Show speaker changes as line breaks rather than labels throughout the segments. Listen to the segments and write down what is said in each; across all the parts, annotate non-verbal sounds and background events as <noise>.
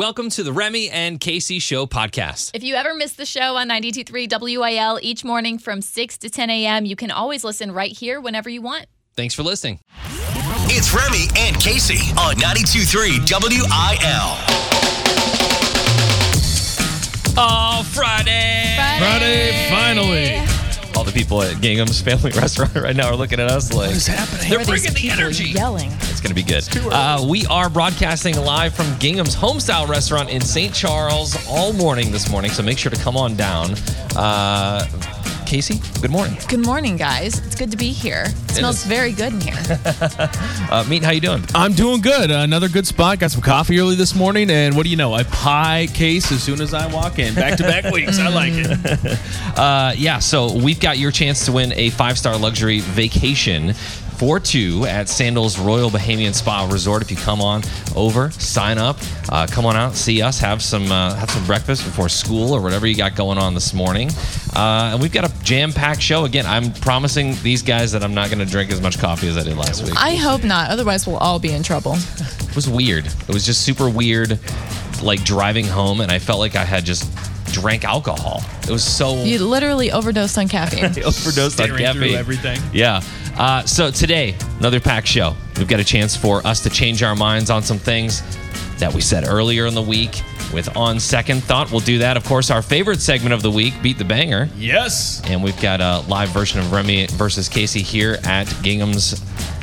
Welcome to the Remy and Casey Show podcast.
If you ever miss the show on 92.3 WIL each morning from 6 to 10 a.m., you can always listen right here whenever you want.
Thanks for listening.
It's Remy and Casey on 92.3 WIL.
Oh, Friday.
Friday, finally.
All the people at Gingham's Family <laughs> Restaurant right now are looking at us like,
What is happening?
they're bringing the energy.
Yelling.
It's going to be good. Uh, we are broadcasting live from Gingham's Homestyle Restaurant in St. Charles all morning this morning, so make sure to come on down. Uh, Casey, good morning.
Good morning, guys. It's good to be here. It smells
is.
very good in here. <laughs>
Uh, Meet, how you doing?
I'm doing good. Another good spot. Got some coffee early this morning, and what do you know? A pie case as soon as I walk in. Back to back <laughs> weeks. I like it. <laughs>
Uh, yeah, so we've got your chance to win a five star luxury vacation for two at Sandals Royal Bahamian Spa Resort. If you come on over, sign up, uh, come on out, see us, have some uh, have some breakfast before school or whatever you got going on this morning. Uh, and we've got a jam packed show. Again, I'm promising these guys that I'm not going to drink as much coffee as I did last week.
I hope not. Otherwise, we'll all be in trouble.
It was weird. It was just super weird, like driving home, and I felt like I had just drank alcohol. It was so
You literally overdosed on caffeine. <laughs>
overdosed on
Staring through
caffeine.
everything.
Yeah. Uh, so today, another packed show. We've got a chance for us to change our minds on some things that we said earlier in the week. With on second thought, we'll do that. Of course, our favorite segment of the week, beat the banger,
Yes.
and we've got a live version of Remy versus Casey here at Gingham's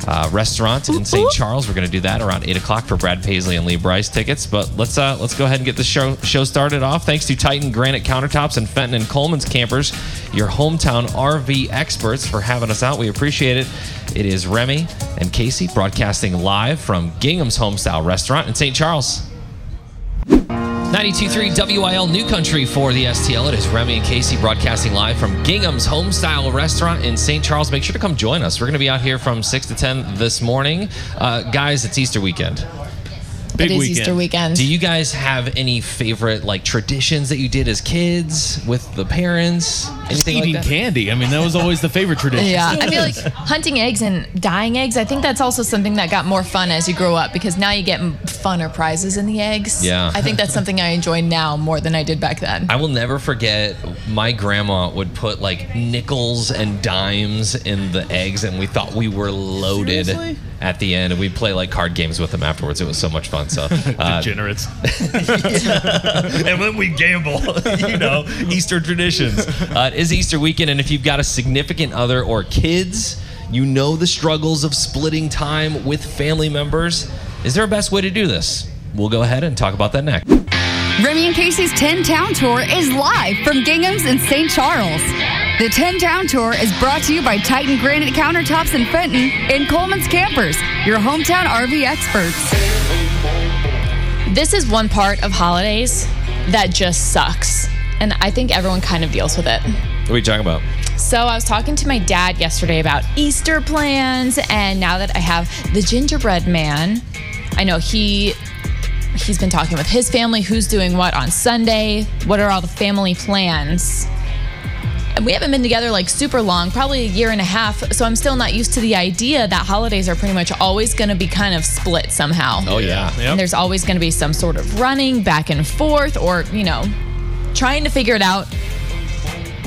uh, restaurant in St. Charles. We're going to do that around eight o'clock for Brad Paisley and Lee Brice tickets. But let's uh, let's go ahead and get the show show started off. Thanks to Titan Granite Countertops and Fenton and Coleman's Campers, your hometown RV experts, for having us out. We appreciate it. It is Remy and Casey broadcasting live from Gingham's Homestyle Restaurant in St. Charles. 92.3 WIL New Country for the STL. It is Remy and Casey broadcasting live from Gingham's Homestyle Restaurant in St. Charles. Make sure to come join us. We're going to be out here from 6 to 10 this morning. Uh, guys, it's Easter weekend.
Big
it is
weekend.
Easter weekend.
Do you guys have any favorite like traditions that you did as kids with the parents?
Just
Anything
eating
like that?
candy. I mean, that was always the favorite tradition.
Yeah, I feel like hunting eggs and dyeing eggs. I think that's also something that got more fun as you grow up because now you get funner prizes in the eggs.
Yeah.
I think that's something I enjoy now more than I did back then.
I will never forget my grandma would put like nickels and dimes in the eggs, and we thought we were loaded
Seriously?
At the end. And we'd play like card games with them afterwards. It was so much fun. So, <laughs> uh,
Degenerates. <laughs>
and when we gamble, <laughs> you know, Easter traditions. Uh, it is Easter weekend, and if you've got a significant other or kids, you know the struggles of splitting time with family members. Is there a best way to do this? We'll go ahead and talk about that next.
Remy and Casey's 10 Town Tour is live from Gingham's in St. Charles. The 10 Town Tour is brought to you by Titan Granite Countertops in Fenton and Coleman's Campers, your hometown RV experts.
This is one part of holidays that just sucks. And I think everyone kind of deals with it.
What are you talking about?
So I was talking to my dad yesterday about Easter plans, and now that I have the gingerbread man, I know he he's been talking with his family who's doing what on Sunday, what are all the family plans. And we haven't been together like super long, probably a year and a half, so I'm still not used to the idea that holidays are pretty much always going to be kind of split somehow.
Oh, yeah.
Yep.
And there's always going to be some sort of running back and forth or, you know, trying to figure it out.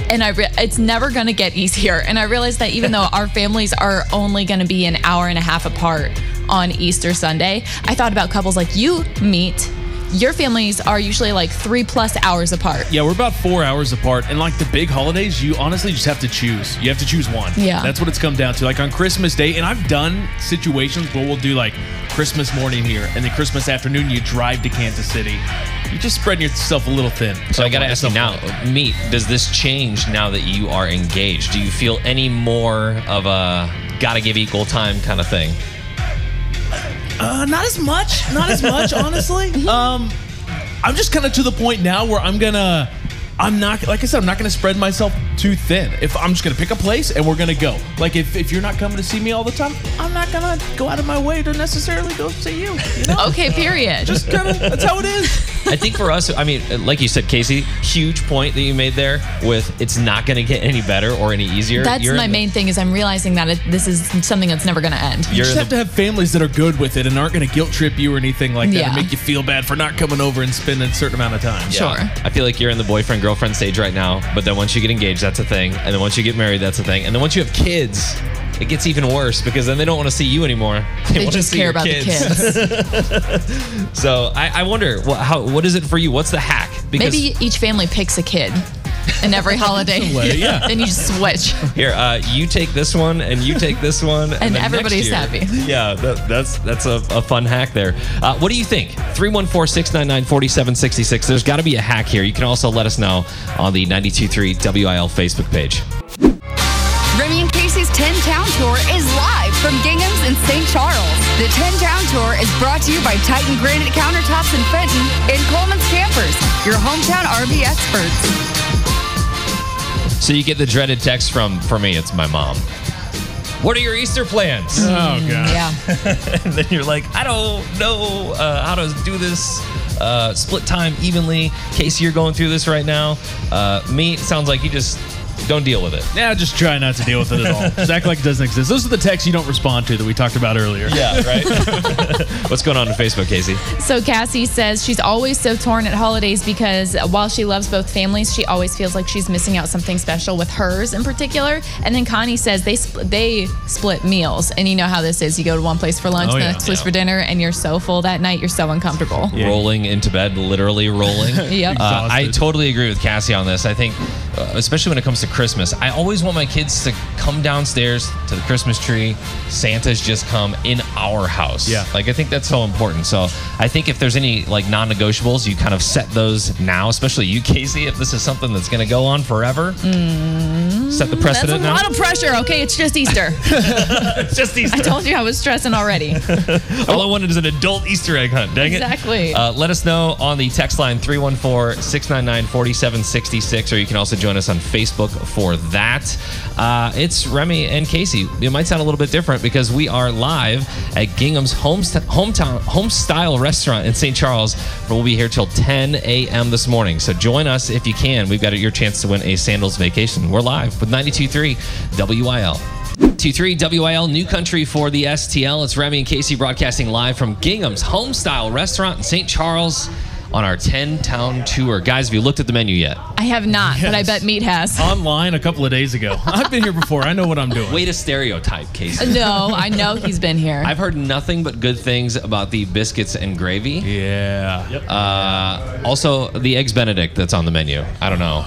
And I re- it's never going to get easier. And I realized that even though <laughs> our families are only going to be an hour and a half apart on Easter Sunday, I thought about couples like you meet. Your families are usually like three plus hours apart.
Yeah, we're about four hours apart. And like the big holidays, you honestly just have to choose. You have to choose one.
Yeah.
That's what it's come down to. Like on Christmas Day, and I've done situations where we'll do like Christmas morning here, and then Christmas afternoon, you drive to Kansas City. You're just spreading yourself a little thin.
So I got to ask you now, Meet, does this change now that you are engaged? Do you feel any more of a gotta give equal time kind of thing?
Uh, not as much. Not as much, <laughs> honestly. Um, I'm just kind of to the point now where I'm gonna. I'm not like I said. I'm not gonna spread myself too thin. If I'm just gonna pick a place and we're gonna go. Like if, if you're not coming to see me all the time, I'm not gonna go out of my way to necessarily go see you. You know, <laughs>
Okay, period.
just kind of that's how it is. <laughs>
I think for us, I mean, like you said, Casey, huge point that you made there with it's not going to get any better or any easier.
That's
You're
my
the-
main thing is I'm realizing that it, this is something that's never going to end.
You
You're
just have
the-
to have families that are good with it and aren't going to guilt trip you or anything like that
Yeah.
and make you feel bad for not coming over and spending a certain amount of time.
Sure.
I feel like you're in the boyfriend girlfriend stage right now, but then once you get engaged, that's a thing, and then once you get married, that's a thing, and then once you have kids. It gets even worse because then they don't want to see you anymore. <laughs>
They
wanna
just
see
care
your
about the kids. <laughs>
So I, I wonder what, how what is it for you? What's the hack? Because
Maybe each family picks a kid in every <laughs> holiday.
way, yeah.
then you just switch.
Here, uh, you take this one, and you take this one, and,
And everybody's
year-
happy.
Yeah, that, that's that's a, a fun hack there. Uh, what do you think? 314-699-4766. There's got to be a hack here. You can also let us know on the 923 WIL Facebook page.
Remy Tour is live from Gingham's in St. Charles. The 10 Town Tour is brought to you by Titan Granite Countertops in Fenton and Coleman's Campers, your hometown RV experts.
So you get the dreaded text from, for me, it's my mom. What are your Easter plans?
Oh, God.
Yeah. <laughs>
and then you're like, I don't know uh, how to do this. Uh, split time evenly. Casey, you're going through this right now. Uh, me, it sounds like you just don't deal with it.
Yeah, just try not to deal with it at all. Just act like it doesn't exist. Those are the texts you don't respond to that we talked about earlier.
Yeah, right. <laughs> What's going on on Facebook, Casey?
So Cassie says she's always so torn at holidays because while she loves both families, she always feels like she's missing out something special with hers in particular. And then Connie says they spl- they split meals, and you know how this is. You go to one place for lunch,
Oh,
the
yeah.
next place for dinner, and you're so full that night, you're so uncomfortable.
Rolling into bed, literally rolling. <laughs>
Yep.
Uh, I totally agree with Cassie on this. I think, especially when it comes to Christmas, I always want my kids to come downstairs to the Christmas tree. Santa's just come in our house.
Yeah.
Like, I think that's so important. So, I think if there's any like non negotiables, you kind of set those now, especially you, <laughs> Casey, if this is something that's going to go on forever. Set the precedent.
That's a
precedent now.
lot of pressure. Okay, it's just Easter. <laughs>
It's just Easter.
I told you I was stressing already. <laughs>
All I wanted is an adult Easter egg hunt. Dang
Exactly.
it. Uh, let us know on the text line 314 699 4766, or you can also join us on Facebook for that. Uh, it's Remy and Casey. It might sound a little bit different because we are live at Gingham's homeст- hometown home style restaurant in St. Charles. But we'll be here till 10 a.m. this morning. So join us if you can. We've got your chance to win a sandals vacation. We're live with 92.3 WIL. 23 WIL New Country for the STL. It's Remy and Casey broadcasting live from Gingham's Home Style Restaurant in St. Charles on our 10 town tour. Guys, have you looked at the menu yet?
I have not, but I bet Meat has. <laughs>
Online a couple of days ago. I've been here before. I know what I'm doing.
Way to stereotype, Casey.
No, I know he's been here.
I've heard nothing but good things about the biscuits and gravy.
Yeah.
Uh, also, the eggs Benedict that's on the menu. I don't know.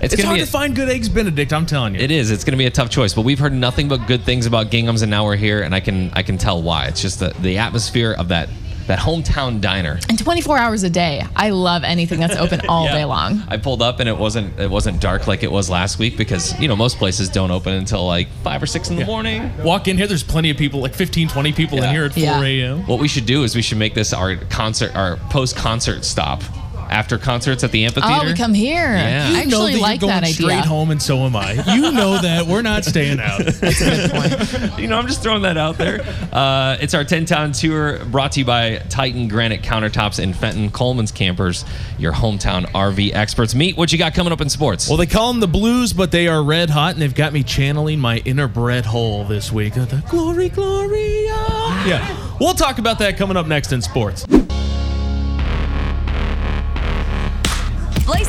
It's,
It's hard
be
to find good eggs Benedict, I'm telling you.
It is. It's going to be a tough choice, but we've heard nothing but good things about Gingham's, and now we're here, and I can I can tell why. It's just the the atmosphere of that that hometown diner.
and 24 hours a day. I love anything that's open <laughs> all
Yeah.
day long.
I pulled up and it wasn't it wasn't dark like it was last week because you know most places don't open until like five or six in the morning.
Walk in here, there's plenty of people, like 15, 20 people
Yeah.
in here at 4
Yeah.
a.m.
What we should do is we should make this our concert our post concert stop after concerts at the amphitheater.
Oh, we come here.
Yeah.
I actually
know that
like
you're going
that
straight
idea.
home, and so am I. You know that we're not staying out. <laughs>
you know, I'm just throwing that out there. Uh, it's our 10 town tour brought to you by Titan Granite Countertops and Fenton, Coleman's Campers, your hometown RV experts. Meet what you got coming up in sports.
Well, they call them the Blues, but they are red hot, and they've got me channeling my inner Brett Hull this week. The glory, glory. ah. Yeah, we'll talk about that coming up next in sports.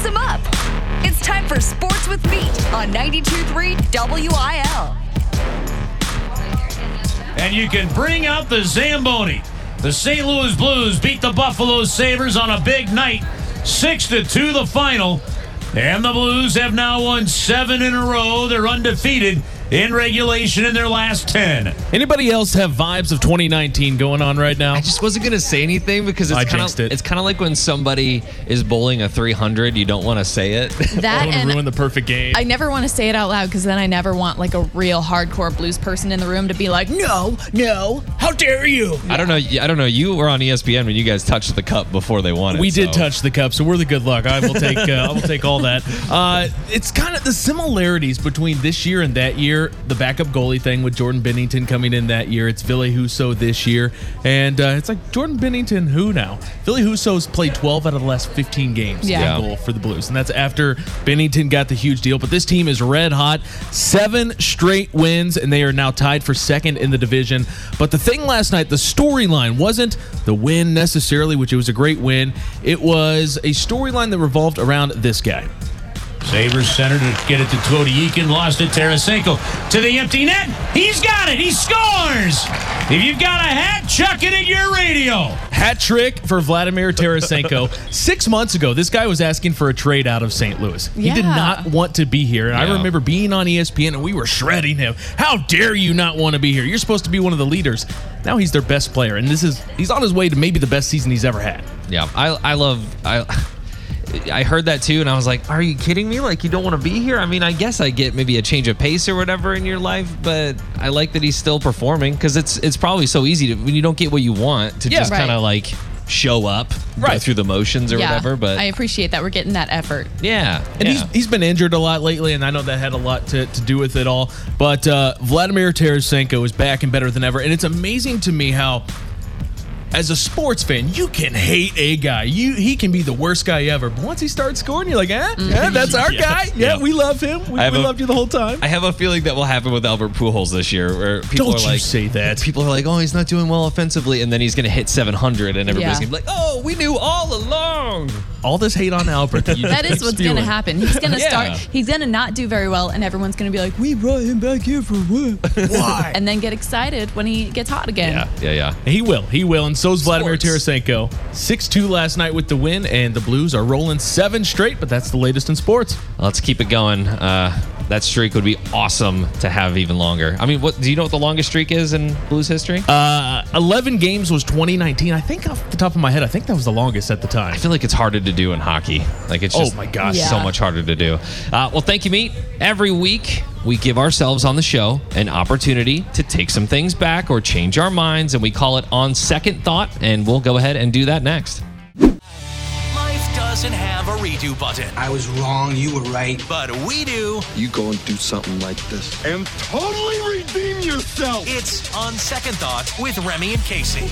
Them up. It's time for Sports with Meat on 92.3 WIL.
and you can bring out the Zamboni. The St. Louis Blues beat the Buffalo Sabres on a big night, 6 to 2 the final. And the Blues have now won 7 in a row. They're undefeated in regulation in their last 10.
Anybody else have vibes of 2019 going on right now?
I just wasn't gonna say anything because it's
I
kind of
it.
it's kind of like when somebody is bowling a 300, you don't want to say it.
I <laughs>
That
want to
and
ruin the perfect game.
I never want to say it out loud because then I never want like a real hardcore blues person in the room to be like, no, no, how dare you?
I don't know. I don't know. You were on ESPN when you guys touched the cup before they won it.
we did
so-
touch the cup, so we're the good luck. I will take uh, I will take all that. Uh, it's kind of the similarities between this year and that year year, the backup goalie thing with Jordan Binnington coming in that year. It's Ville Husso this year. And uh, it's like Jordan Binnington, who now? Ville Husso's played 12 out of the last 15 games
Yeah.
goal for the Blues. And that's after Binnington got the huge deal. But this team is red hot. Seven straight wins, and they are now tied for second in the division. But the thing last night, the storyline wasn't the win necessarily, which it was a great win. It was a storyline that revolved around this guy.
Sabres center to get it to Cody Eakin. Lost it. Tarasenko to the empty net. He's got it. He scores. If you've got a hat, chuck it at your radio.
Hat trick for Vladimir Tarasenko. <laughs> Six months ago, this guy was asking for a trade out of St. Louis. Yeah. He did not want to be here. And I remember being on ESPN and we were shredding him. How dare you not want to be here? You're supposed to be one of the leaders. Now he's their best player. And this is he's on his way to maybe the best season he's ever had.
Yeah, I I love I. I heard that too, and I was like, "Are you kidding me? Like, you don't want to be here?" I mean, I guess I get maybe a change of pace or whatever in your life, but I like that he's still performing because it's it's probably so easy to when you don't get what you want to
Yeah.
just
Right.
kind of like show up, go through the motions or
yeah,
whatever. But
I appreciate that we're getting that effort.
yeah,
And
yeah.
he's he's been injured a lot lately, and I know that had a lot to, to do with it all. But uh, Vladimir Tarasenko is back and better than ever, and it's amazing to me how, as a sports fan, you can hate a guy. You he can be the worst guy ever, but once he starts scoring, you're like, eh, <laughs> yeah, that's our guy. Yeah,
Yeah.
we love him. We, we
a-
loved you the whole time.
I have a feeling that will happen with Albert Pujols this year, where people
Don't
are
you
like,
say that.
people are like, "Oh, he's not doing well offensively," and then he's going to hit 700, and everybody's
Yeah.
going to be like, "Oh, we knew all along."
All this hate on Albert. That, you
That what's going to happen. He's going to
Yeah.
start. He's going to not do very well, and everyone's going to be like, "We brought him back here for what?" <laughs>
Why?
and then get excited when he gets hot again.
Yeah, yeah, yeah.
He will. He will. And so's Vladimir
Sports.
Tarasenko. 6 2 last night with the win, and the Blues are rolling seven straight, but that's the latest in sports.
Let's keep it going. Uh, that streak would be awesome to have even longer. I mean, what do you know what the longest streak is in Blues history?
Uh, 11 games was 2019. I think off the top of my head, I think that was the longest at the time.
I feel like it's harder to do in hockey. Like it's
Oh
just
my gosh.
Yeah.
so much harder to do. Uh, well, thank you, Meet. Every week we give ourselves on the show an opportunity to take some things back or change our minds, and we call it on second thought. And we'll go ahead and do that next.
Life doesn't have a redo button,
I was wrong, you were right.
but we do.
You go and do something like this and totally redeem yourself.
It's On Second Thought with Remy and Casey.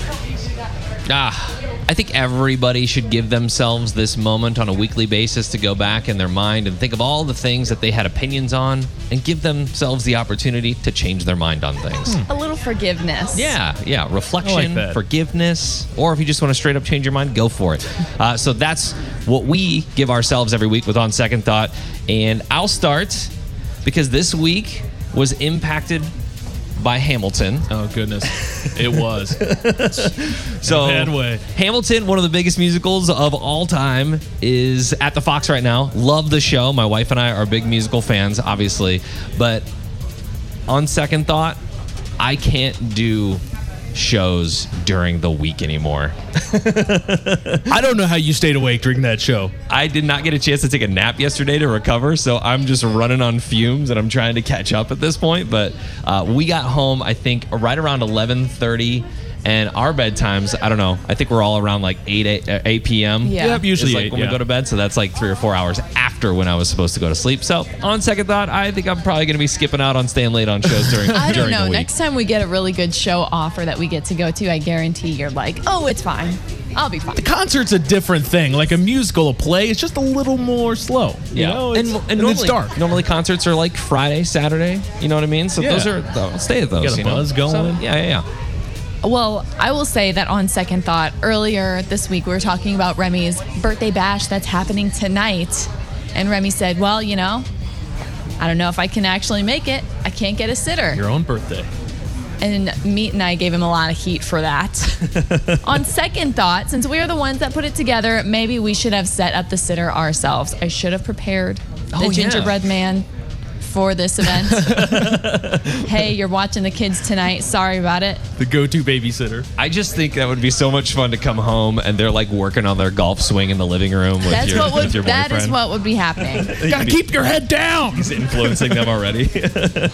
Ah, I think everybody should give themselves this moment on a weekly basis to go back in their mind and think of all the things that they had opinions on and give themselves the opportunity to change their mind on things.
A little forgiveness.
Yeah, yeah. Reflection,
that.
forgiveness, or if you just want to straight up change your mind, go for it. <laughs> Uh, so that's what we give ourselves every week with On Second Thought. And I'll start because this week was impacted by Hamilton.
Oh, goodness. It was. <laughs>
So
bad way.
Hamilton, one of the biggest musicals of all time, is at the Fox right now. Love the show. My wife and I are big musical fans, obviously. But on second thought, I can't do shows during the week anymore. <laughs>
I don't know how you stayed awake during that show.
I did not get a chance to take a nap yesterday to recover, so I'm just running on fumes and I'm trying to catch up at this point. But uh, we got home, I think, right around 11:30, and our bedtimes, I don't know, I think we're all around like 8 8, uh, 8 p.m.
Yeah. Yep,
usually
like
eight,
when
yeah.
we go to bed, so that's like three or four hours after when I was supposed to go to sleep. So on second thought, I think I'm probably going to be skipping out on staying late on shows during <laughs>
I don't
during
know. Next time we get a really good show offer that we get to go to, I guarantee you're like, oh, it's fine. I'll be fine.
The concert's a different thing. Like a musical, a play, it's just a little more slow. You know?
and,
It's-
and,
and
normally,
it's dark.
Normally concerts are like Friday, Saturday. You know what I mean? So
Yeah.
those are I'll stay at those.
Get a
you know?
buzz going.
So, yeah, yeah, yeah.
Well, I will say that on second thought, earlier this week we were talking about Remy's birthday bash that's happening tonight. And Remy said, Well, you know, I don't know if I can actually make it. I can't get a sitter.
Your own birthday.
And Meat and I gave him a lot of heat for that. <laughs> On second thought, since we are the ones that put it together, maybe we should have set up the sitter ourselves. I should have prepared the
Oh, yeah.
gingerbread man for this event. <laughs> hey, you're watching the kids tonight. Sorry about it.
The go-to babysitter.
I just think that would be so much fun to come home and they're like working on their golf swing in the living room with
That's
your,
what would
with your
that is what would be happening. <laughs>
You gotta keep your head down.
He's influencing them already. <laughs>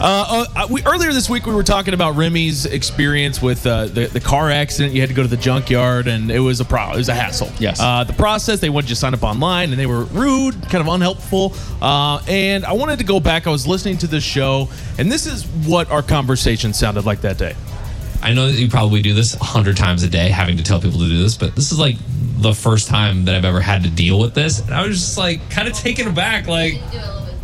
Uh, uh, we, earlier this week, we were talking about Remy's experience with uh, the, the car accident. You had to go to the junkyard, and it was a pro. It was a hassle.
Yes.
Uh, the process, they wanted you to sign up online, and they were rude, kind of unhelpful. Uh, and I wanted to go back. I was listening to the show, and this is what our conversation sounded like that day.
I know that you probably do this a hundred times a day, having to tell people to do this, but this is like the first time that I've ever had to deal with this. And I was just like kind of taken aback, like,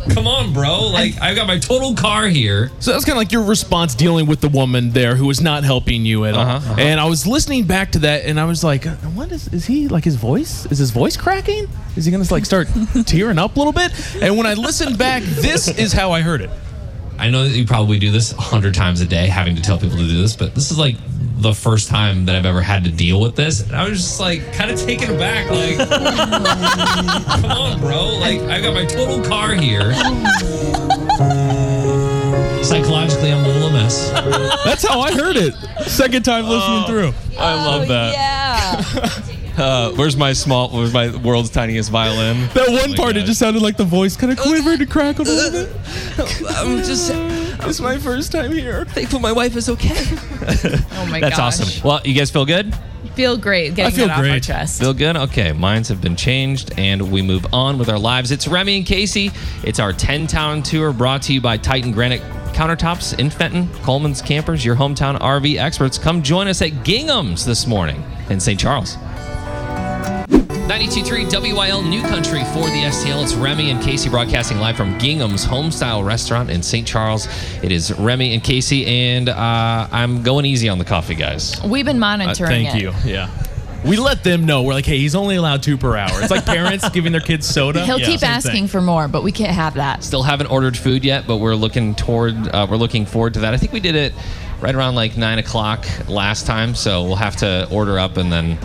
come on, bro. Like, I've got my total car here.
So that's kind of like your response dealing with the woman there who was not helping you at all.
Uh-huh, uh-huh.
And I was listening back to that, and I was like, "What is? Is he like his voice? Is his voice cracking? Is he gonna like start <laughs> tearing up a little bit?" And when I listened back, this is how I heard it.
I know that you probably do this a hundred times a day, having to tell people to do this, but this is like the first time that I've ever had to deal with this. And I was just like kind of taken aback, like, <laughs> come on, bro. Like, I've got my total car here. Psychologically, I'm a little mess.
That's how I heard it. Second time listening through.
I love that.
Yeah. <laughs>
Uh, where's my small? Where's my world's tiniest violin?
That one
my
part, it
God.
just sounded like the voice kind of quivered and crackled a little bit. <laughs>
I'm just <laughs>
It's my first time here.
thankful my wife is okay. <laughs>
Oh my
That's
gosh.
awesome. Well, you guys feel good?
Feel great getting
feel
that off our
great.
chest.
Feel good? Okay, minds have been changed and we move on with our lives. It's Remy and Casey. It's our 10 town tour brought to you by Titan Granite Countertops in Fenton, Coleman's Campers, your hometown RV experts. Come join us at Gingham's this morning in St. Charles. 92.3 WIL New Country for the STL. It's Remy and Casey broadcasting live from Gingham's Homestyle Restaurant in St. Charles. It is Remy and Casey, and uh, I'm going easy on the coffee, guys.
We've been monitoring
Uh, Thank
it.
you. Yeah. We let them know. We're like, hey, he's only allowed two per hour. It's like parents <laughs> giving their kids soda.
He'll
Yeah,
keep
same
asking
thing.
for more, but we can't have that.
Still haven't ordered food yet, but we're looking toward uh, we're looking forward to that. I think we did it right around like nine o'clock last time, so we'll have to order up and then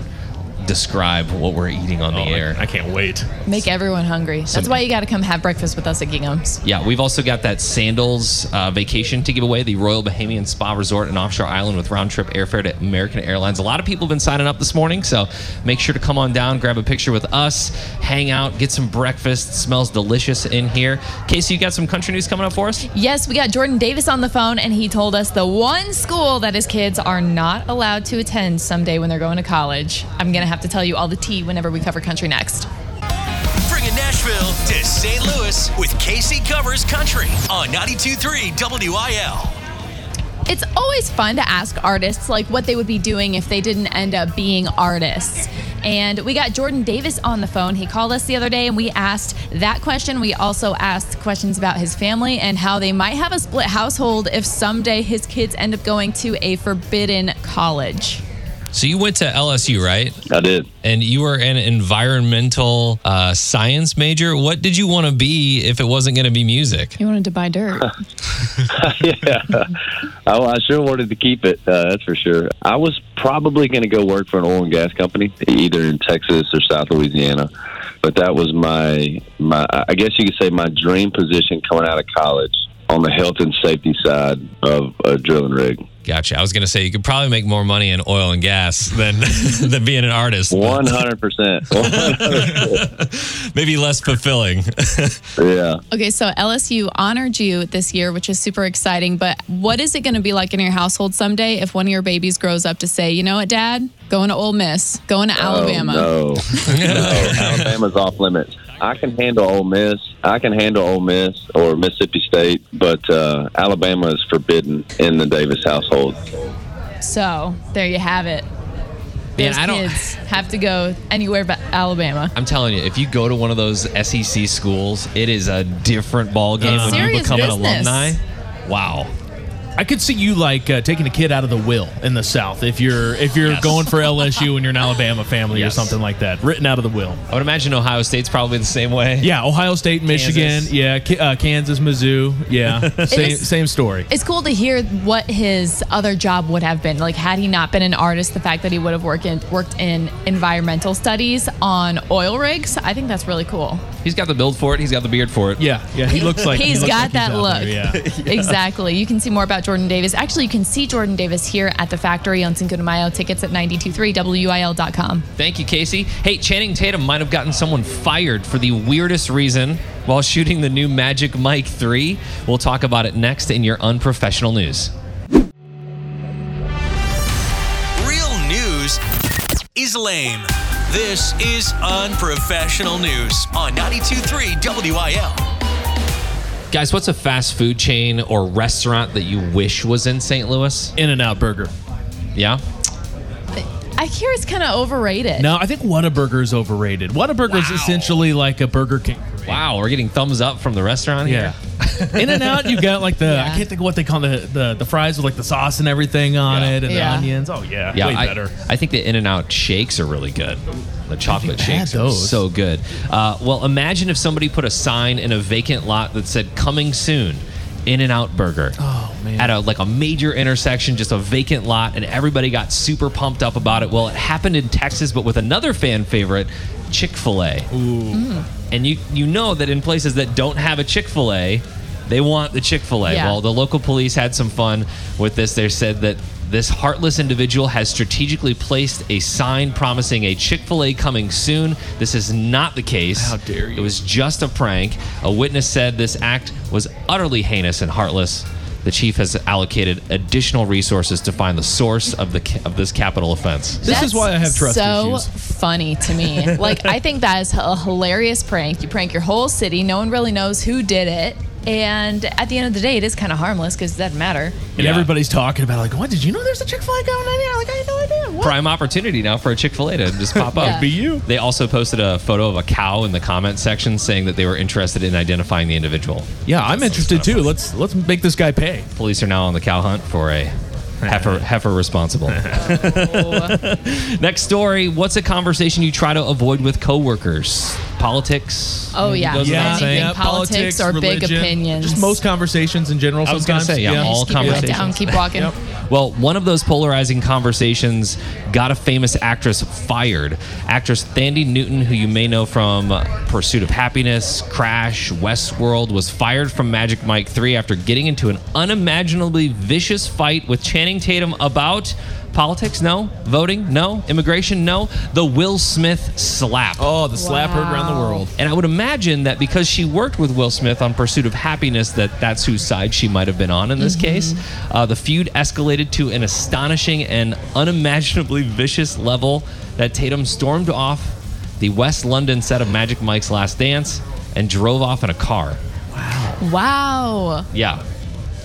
describe what we're eating on the
Oh, I-
air.
I can't wait.
Make everyone hungry. That's why you got to come have breakfast with us at Gingham's.
Yeah, we've also got that Sandals uh, vacation to give away, the Royal Bahamian Spa Resort and Offshore Island with round trip airfare to American Airlines. A lot of people have been signing up this morning, so make sure to come on down, grab a picture with us, hang out, get some breakfast. It smells delicious in here. Casey, you got some country news coming up for us?
Yes, we got Jordan Davis on the phone, and he told us the one school that his kids are not allowed to attend someday when they're going to college. I'm going to have to tell you all the tea whenever we cover country next.
Bringing Nashville to St. Louis with Casey Covers Country on 92.3 WIL.
It's always fun to ask artists like what they would be doing if they didn't end up being artists. And we got Jordan Davis on the phone. He called us the other day and we asked that question. We also asked questions about his family and how they might have a split household if someday his kids end up going to a forbidden college.
So you went to LSU, right?
I did.
And you were an environmental uh, science major. What did you want to be if it wasn't going to be music?
You wanted to buy dirt. <laughs>
yeah. I, I sure wanted to keep it. Uh, that's for sure. I was probably going to go work for an oil and gas company, either in Texas or South Louisiana. But that was my my. I guess you could say my dream position coming out of college on the health and safety side of a drilling rig.
Gotcha. I was going to say you could probably make more money in oil and gas than <laughs> than being an artist.
One hundred percent. <laughs> <laughs>
Maybe less fulfilling.
Yeah.
Okay, so LSU honored you this year, which is super exciting. But what is it going to be like in your household someday if one of your babies grows up to say, you know what, Dad, going to Ole Miss, going to oh, Alabama?
Oh, no, no, Alabama's off limits. I can handle Ole Miss. I can handle Ole Miss or Mississippi State, but uh, Alabama is forbidden in the Davis household.
So there you have it.
Man,
Those
I don't-
kids have to go anywhere but Alabama.
I'm telling you, if you go to one of those SEC schools, it is a different ball game
It's
when you
serious
become an
business.
alumni. Wow.
I could see you like uh, taking a kid out of the will in the South if you're if you're
Yes.
going for LSU and you're an Alabama family
Yes.
or something like that, written out of the will.
I would imagine Ohio State's probably the same way.
Yeah, Ohio State, Michigan,
Kansas.
yeah, Ki- uh, Kansas, Mizzou, yeah, <laughs> same
is-
same story.
It's cool to hear what his other job would have been. Like, had he not been an artist, the fact that he would have worked in, worked in environmental studies on oil rigs, I think that's really cool.
He's got the build for it. He's got the beard for it.
Yeah, yeah, he looks like <laughs> he
He's
looks
got
like
that
out
look.
there, <laughs> yeah.
Exactly. You can see more about Jordan Davis. Actually, you can see Jordan Davis here at the factory on Cinco de Mayo. Tickets at 923wil.com.
Thank you, Casey. Hey, Channing Tatum might have gotten someone fired for the weirdest reason while shooting the new Magic Mike 3. We'll talk about it next in your unprofessional news.
Real news is lame. This is unprofessional news on 92.3 WIL.
Guys, what's a fast food chain or restaurant that you wish was in St. Louis?
In and Out Burger.
Yeah.
I hear it's kind of overrated.
No, I think Whataburger is overrated. Whataburger is
Wow.
essentially like a Burger King. for me.
Wow, we're getting thumbs up from the restaurant
Yeah.
Here. <laughs>
In and Out, you got like the
Yeah.
I can't think of what they call the, the the fries with like the sauce and everything on
Yeah.
it and
Yeah.
the onions. Oh yeah,
Yeah,
way
I,
better.
I think the In and Out shakes are really good. The chocolate
had
shakes are
those.
so good. Uh, well, imagine if somebody put a sign in a vacant lot that said "Coming soon." In and Out Burger.
Oh, man.
At a like a major intersection, just a vacant lot, and everybody got super pumped up about it. Well, it happened in Texas, but with another fan favorite, Chick Fil A. And you you know that in places that don't have a Chick Fil A, they want the Chick Fil A.
Yeah.
Well, the local police had some fun with this. They said that this heartless individual has strategically placed a sign promising a Chick Fil A coming soon. This is not the case.
How dare you.
It was just a prank. A witness said this act was utterly heinous and heartless. The chief has allocated additional resources to find the source of the of this capital offense.
This is why I have trust
so
issues.
funny to me. <laughs> like I think that is a hilarious prank. You prank your whole city. No one really knows who did it. And at the end of the day, it is kind of harmless because it doesn't matter.
And
Yeah.
everybody's talking about like, what did you know? There's a Chick Fil A going on here? Like I had no idea. What?
prime opportunity now for a Chick Fil A to just pop up. <laughs>
Yeah.
Be you.
They also posted a photo of a cow in the comment section saying that they were interested in identifying the individual.
Yeah, I'm interested too. Let's let's make this guy pay.
Police are now on the cow hunt for a heifer, heifer responsible. <laughs> Next story. What's a conversation you try to avoid with coworkers? Politics?
Oh, yeah.
Goes without
Yeah.
saying?
Anything politics or big opinions.
Just most conversations in general.
I was gonna
sometimes.
say, yeah, all
Just keep your head
conversations.
down, keep walking.
Well, one of those polarizing conversations got a famous actress fired. Actress Thandie Newton, who you may know from Pursuit of Happiness, Crash, Westworld, was fired from Magic Mike 3 after getting into an unimaginably vicious fight with Channing Tatum about politics? No. Voting? No. Immigration? No. The Will Smith slap.
Oh, the slap heard around the world.
And I would imagine that because she worked with Will Smith on Pursuit of Happiness, that that's whose side she might have been on in this case. Uh, the feud escalated to an astonishing and unimaginably vicious level that Tatum stormed off the West London set of Magic Mike's Last Dance and drove off in a car.
Wow. Wow.
Yeah.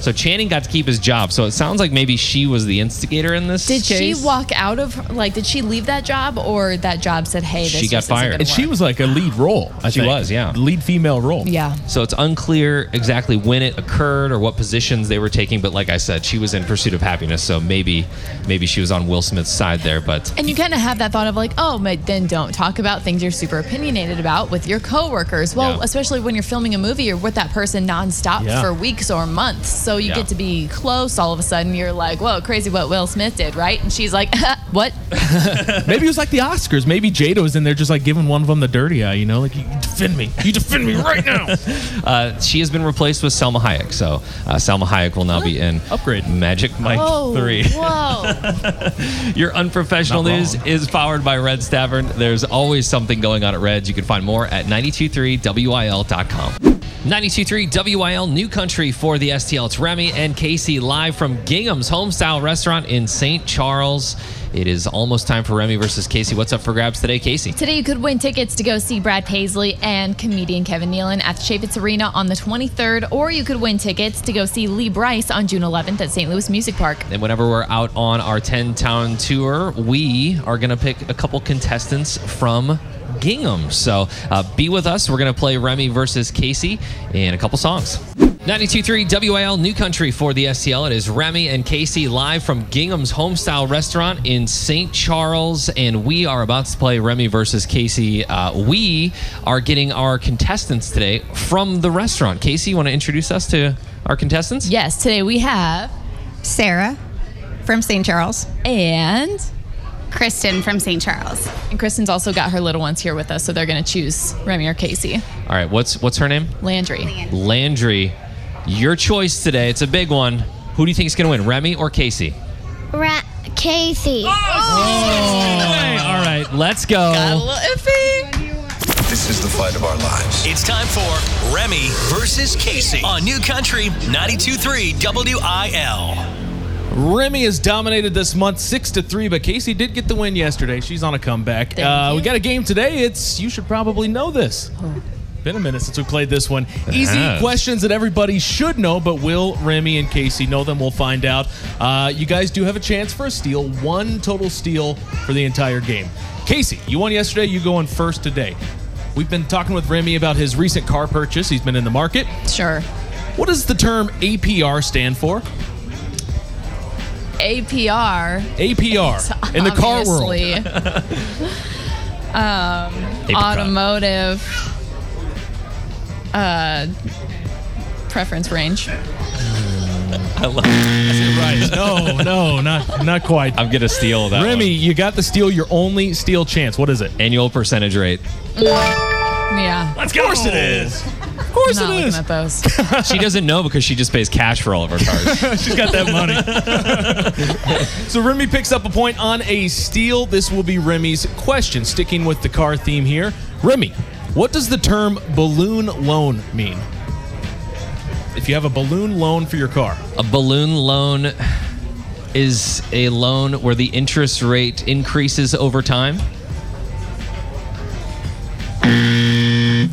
So Channing got to keep his job. So it sounds like maybe she was the instigator in this.
Did
case.
she walk out of like? Did she leave that job, or that job said, "Hey, this
She got fired.
And she was like a lead role. I
She
think.
was, yeah.
lead female role.
Yeah.
So it's unclear exactly when it occurred or what positions they were taking, but like I said, she was in pursuit of happiness, so maybe maybe she was on Will Smith's side there, but
And you kind of have that thought of like, oh, but then don't talk about things you're super opinionated about with your coworkers. Well,
Yeah.
especially when you're filming a movie, you're with that person nonstop
Yeah.
for weeks or months. So you
Yeah.
get to be close. All of a sudden, you're like, whoa, crazy what Will Smith did, right? And she's like, <laughs> what? <laughs>
Maybe it was like the Oscars. Maybe Jada was in there just like giving one of them the dirty eye. You know, like you defend me. You defend me right now. <laughs>
uh, she has been replaced with Salma Hayek. So uh, Salma Hayek will now be in <gasps>
Upgrade.
Magic Mike
oh,
3.
whoa. <laughs>
Your unprofessional
Not wrong.
news is powered by Red's Tavern. There's always something going on at Red's. You can find more at 923wil.com. 923 WIL New Country for the STL. It's Remy and Casey live from Gingham's Homestyle Restaurant in St. Charles. It is almost time for Remy versus Casey. What's up for grabs today, Casey?
Today, you could win tickets to go see Brad Paisley and comedian Kevin Nealon at the Chaifetz Arena on the 23rd, or you could win tickets to go see Lee Brice on June 11th at St. Louis Music Park.
And whenever we're out on our 10 town tour, we are going to pick a couple contestants from Gingham. So uh, be with us. We're going to play Remy versus Casey in a couple songs. 92.3 WIL New Country for the STL. It is Remy and Casey live from Gingham's Homestyle Restaurant in St. Charles. And we are about to play Remy versus Casey. Uh, we are getting our contestants today from the restaurant. Casey, you want to introduce us to our contestants?
Yes, today we have
Sarah from St. Charles.
and
Kristen from St. Charles.
and Kristen's also got her little ones here with us, so they're going to choose Remy or Casey.
All right. What's, what's her name?
Landry.
Landry, your choice today. It's a big one. Who do you think is going to win, Remy or Casey?
Ra- Casey.
Oh, all right, let's go.
iffy.
This is the fight of our lives.
It's time for Remy versus Casey on New Country 92.3 WIL.
Remy has dominated this month six to three, but Casey did get the win yesterday. She's on a comeback.
Thank
Uh,
you.
we got a game today. It's you should probably know this. Been a minute since we played this one. Easy
has.
questions that everybody should know, but will Remy and Casey know them? We'll find out. Uh, you guys do have a chance for a steal, one total steal for the entire game. Casey, you won yesterday. You go on first today. We've been talking with Remy about his recent car purchase. He's been in the market.
Sure.
What does the term APR stand for?
APR.
APR in the car world.
Obviously. <laughs> um, automotive uh, preference range.
I love it.
Right. No, no, not not quite.
I'm gonna steal that.
Remy, you got the steal, your only steal chance. What is it?
Annual percentage rate.
Yeah.
Let's go. Of course it is. Of course
Not
it
looking
is.
at those. <laughs>
she doesn't know because she just pays cash for all of her cars. <laughs>
She's got that money. <laughs> so Remy picks up a point on a steal. This will be Remy's question. Sticking with the car theme here. Remy, what does the term balloon loan mean? If you have a balloon loan for your car.
A balloon loan is a loan where the interest rate increases over time.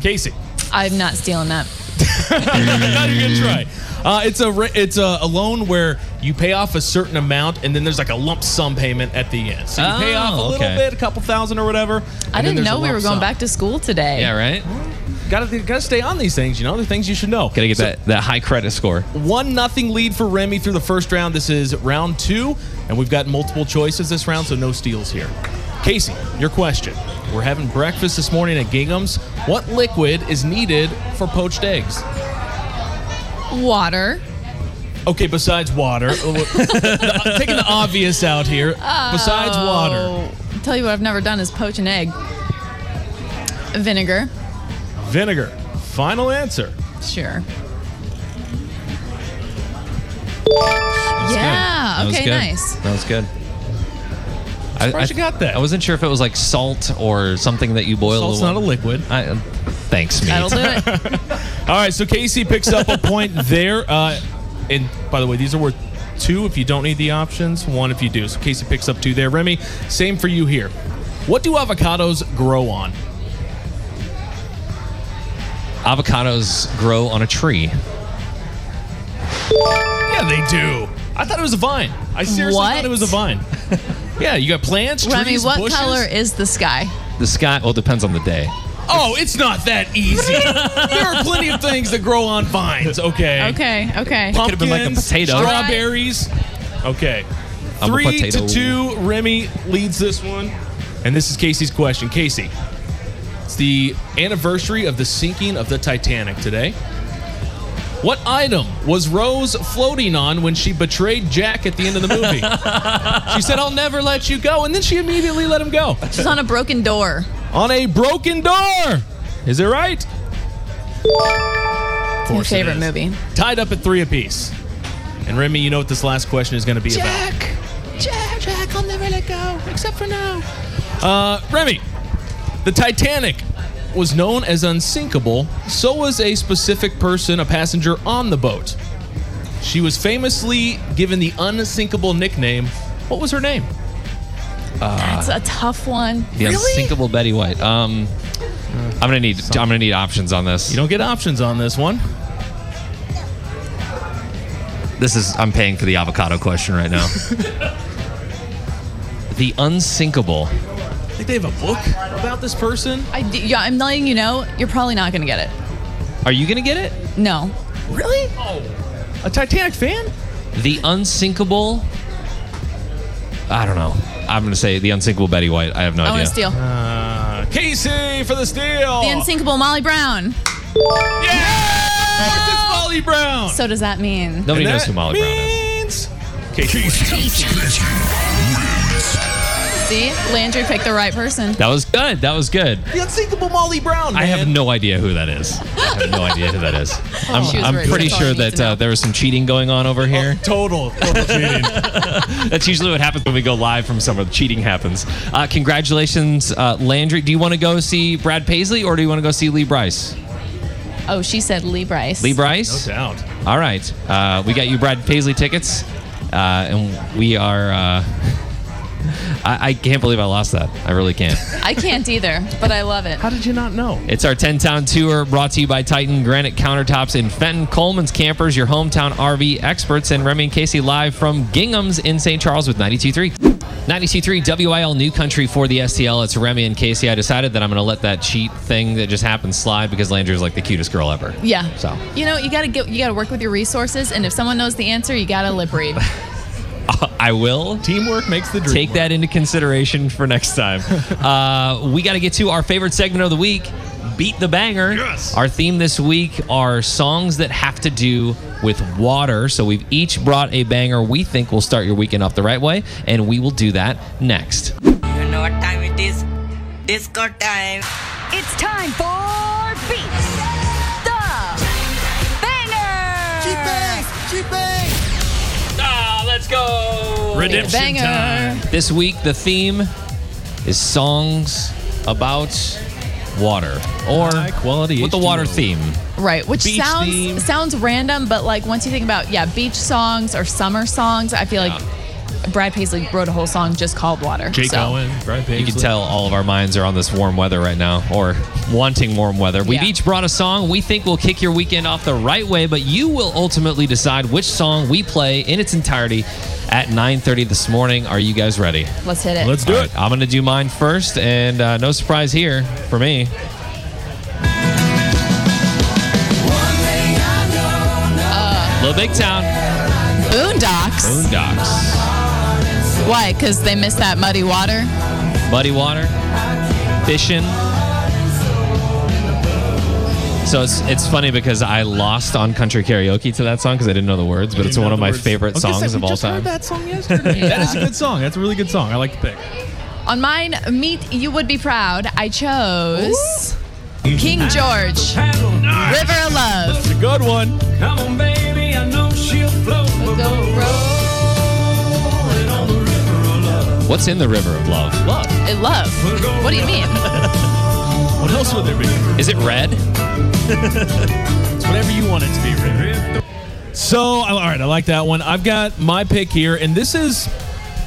Casey.
I'm not stealing that. <laughs>
Not even gonna try. Uh, it's a re- it's a, a loan where you pay off a certain amount and then there's like a lump sum payment at the end. So you pay
Oh,
off a little
okay.
bit, a couple thousand or whatever.
I didn't know we were going
sum.
back to school today.
Yeah, right.
Got to got to stay on these things. You know, the things you should know.
Gotta get
So-
that, that high credit score.
One nothing lead for Remy through the first round. This is round two, and we've got multiple choices this round, so no steals here. Casey, your question. We're having breakfast this morning at Gingham's. What liquid is needed for poached eggs?
Water.
Okay, besides water. Uh, <laughs> taking the obvious out here. Besides oh, water.
Oh, tell you what I've never done is poach an egg. Vinegar.
Vinegar. Final answer.
Sure.
That
Yeah.
was
Okay.
good.
Nice.
That was good. I,
Surprised you got that.
I wasn't sure if it was like salt or something that you boil.
Salt's
the
not a liquid.
I, uh, thanks, mate.
That'll do it. <laughs>
All right, so Casey picks up a point there. Uh, and by the way, these are worth two if you don't need the options, one if you do. So Casey picks up two there. Remy, same for you here. What do avocados grow on?
Avocados grow on a tree.
Yeah, they do. I thought it was a vine. I seriously
What?
thought it was a vine. <laughs> yeah, you got plants, trees,
Remy, what
bushes.
color is the sky?
The sky, well, it depends on the day.
Oh, it's not that easy. <laughs> there are plenty of things that grow on vines. Okay.
Okay. Okay.
Could've been like a
Pumpkins,
potato.
Strawberries. Okay.
I'm a
Three
potato.
to two. Remy leads this one. And this is Casey's question. Casey, it's the anniversary of the sinking of the Titanic today. What item was Rose floating on when she betrayed Jack at the end of the movie? <laughs> she said, I'll never let you go. And then she immediately let him go.
She's on a broken door.
On a broken door. Is it right?
It's my
course it
favorite movie.
Tied up at three apiece. And Remy, you know what this last question is going to be about.
Jack! Jack, Jack, I'll never let go, except for now.
Uh, Remy, the Titanic was known as unsinkable. So was a specific person, a passenger on the boat. She was famously given the unsinkable nickname. What was her name?
That's a tough one.
The unsinkable Betty White. Um, I'm gonna need I'm gonna need options on this.
You don't get options on this one.
This is I'm paying for the avocado question right now. <laughs> the unsinkable.
I think they have a book about this person.
I, d- yeah, I'm letting you know, you're probably not going to get it.
Are you gonna get it?
No.
Really? Oh. A Titanic fan?
The unsinkable. I don't know. I'm gonna say the unsinkable Betty White. I have no
I want
idea.
to steal.
Uh, Casey for the steal.
the unsinkable Molly Brown.
Yeah! Of course it's Molly Brown.
So does that mean?
Nobody
And
knows who Molly Brown is.
means Casey.
See, Landry picked the right person.
That was good. That was good.
The unsinkable Molly Brown.
I have no idea who that is. I have no idea who that is. <laughs> I'm,
She
I'm pretty
That's
sure that uh, there was some cheating going on over here. <laughs>
Total, total <laughs> cheating.
That's usually what happens when we go live from somewhere. The cheating happens. Uh, congratulations, uh, Landry. Do you want to go see Brad Paisley or do you want to go see Lee Brice?
Oh, she said Lee Brice.
Lee Brice?
no doubt.
All right. Uh, we got you Brad Paisley tickets. Uh, and we are. I, I can't believe I lost that. I really can't.
I can't either, but I love it.
How did you not know?
It's our 10 town tour brought to you by Titan Granite Countertops in Fenton, Coleman's Campers, your hometown RV experts, and Remy and Casey live from Gingham's in St. Charles with 92.3. 92.3 WIL New Country for the STL. It's Remy and Casey. I decided that I'm going to let that cheat thing that just happened slide because Landry's like the cutest girl ever.
Yeah.
So
You know, you gotta get you gotta work with your resources, and if someone knows the answer, you gotta lip read. <laughs> <laughs>
I will
Teamwork makes the dream.
take that into consideration for next time. <laughs> uh, we got to get to our favorite segment of the week Beat the Banger.
Yes.
Our theme this week are songs that have to do with water. So we've each brought a banger we think will start your weekend off the right way, and we will do that next.
You know what time it is? Disco time.
It's time for Beat the Banger.
Let's go.
Redemption
Banger.
time.
This week, the theme is songs about water or
High quality
with the water
H2O.
theme.
Right, which
Beach
sounds
theme.
sounds random, but like once you think about yeah, beach songs or summer songs, I feel like Brad Paisley wrote a whole song just called Water.
Jake
so.
Owen, Brad Paisley.
You can tell all of our minds are on this warm weather right now or wanting warm weather. We've
Yeah.
each brought a song we think will kick your weekend off the right way, but you will ultimately decide which song we play in its entirety at 9:30 this morning. Are you guys ready?
Let's hit it.
Let's do
All
it.
right, I'm going to do mine first and uh, no surprise here for me. Little Big Town,
Boondocks.
Boondocks,
Why? Because they miss that muddy water.
Muddy Water, Fishing. So it's it's funny because I lost on country karaoke to that song because I didn't know the words, but it's one of my
words.
favorite
I was gonna
songs
say,
of
we
all
just heard
time.
that song yesterday. <laughs> That is a good song. That's a really good song. I like the pick.
On mine, Meet You Would Be Proud, I chose King George, River of Love.
It's a good one.
What's in the River of Love?
Love.
I love. What do you mean? <laughs>
What else would there be?
Is it red?
It's whatever you want it to be, Rick. So, all right, I like that one. I've got my pick here, and this is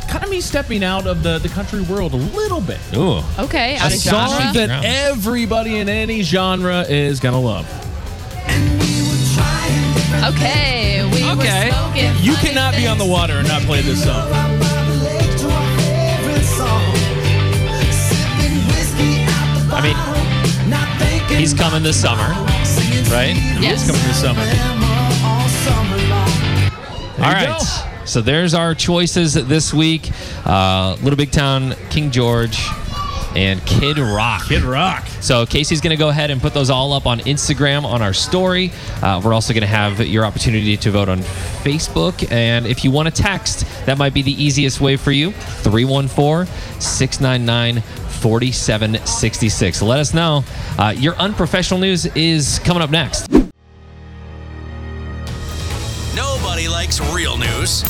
kind of me stepping out of the, the country world a little bit.
Ooh.
Okay,
A
out of
song
genre.
that everybody in any genre is gonna love.
Okay, we
Okay.
were.
You cannot be on the water and not play this song.
I mean, he's coming this summer, right?
Yes.
Coming this summer. There
All
you
right.
go.
So there's our choices this week. Uh, Little Big Town, King George, and Kid Rock.
Kid Rock.
So Casey's going to go ahead and put those all up on Instagram on our story. Uh, we're also going to have your opportunity to vote on Facebook. And if you want to text, that might be the easiest way for you 314 699 4766. Let us know. Uh, your unprofessional news is coming up next.
Nobody likes real news.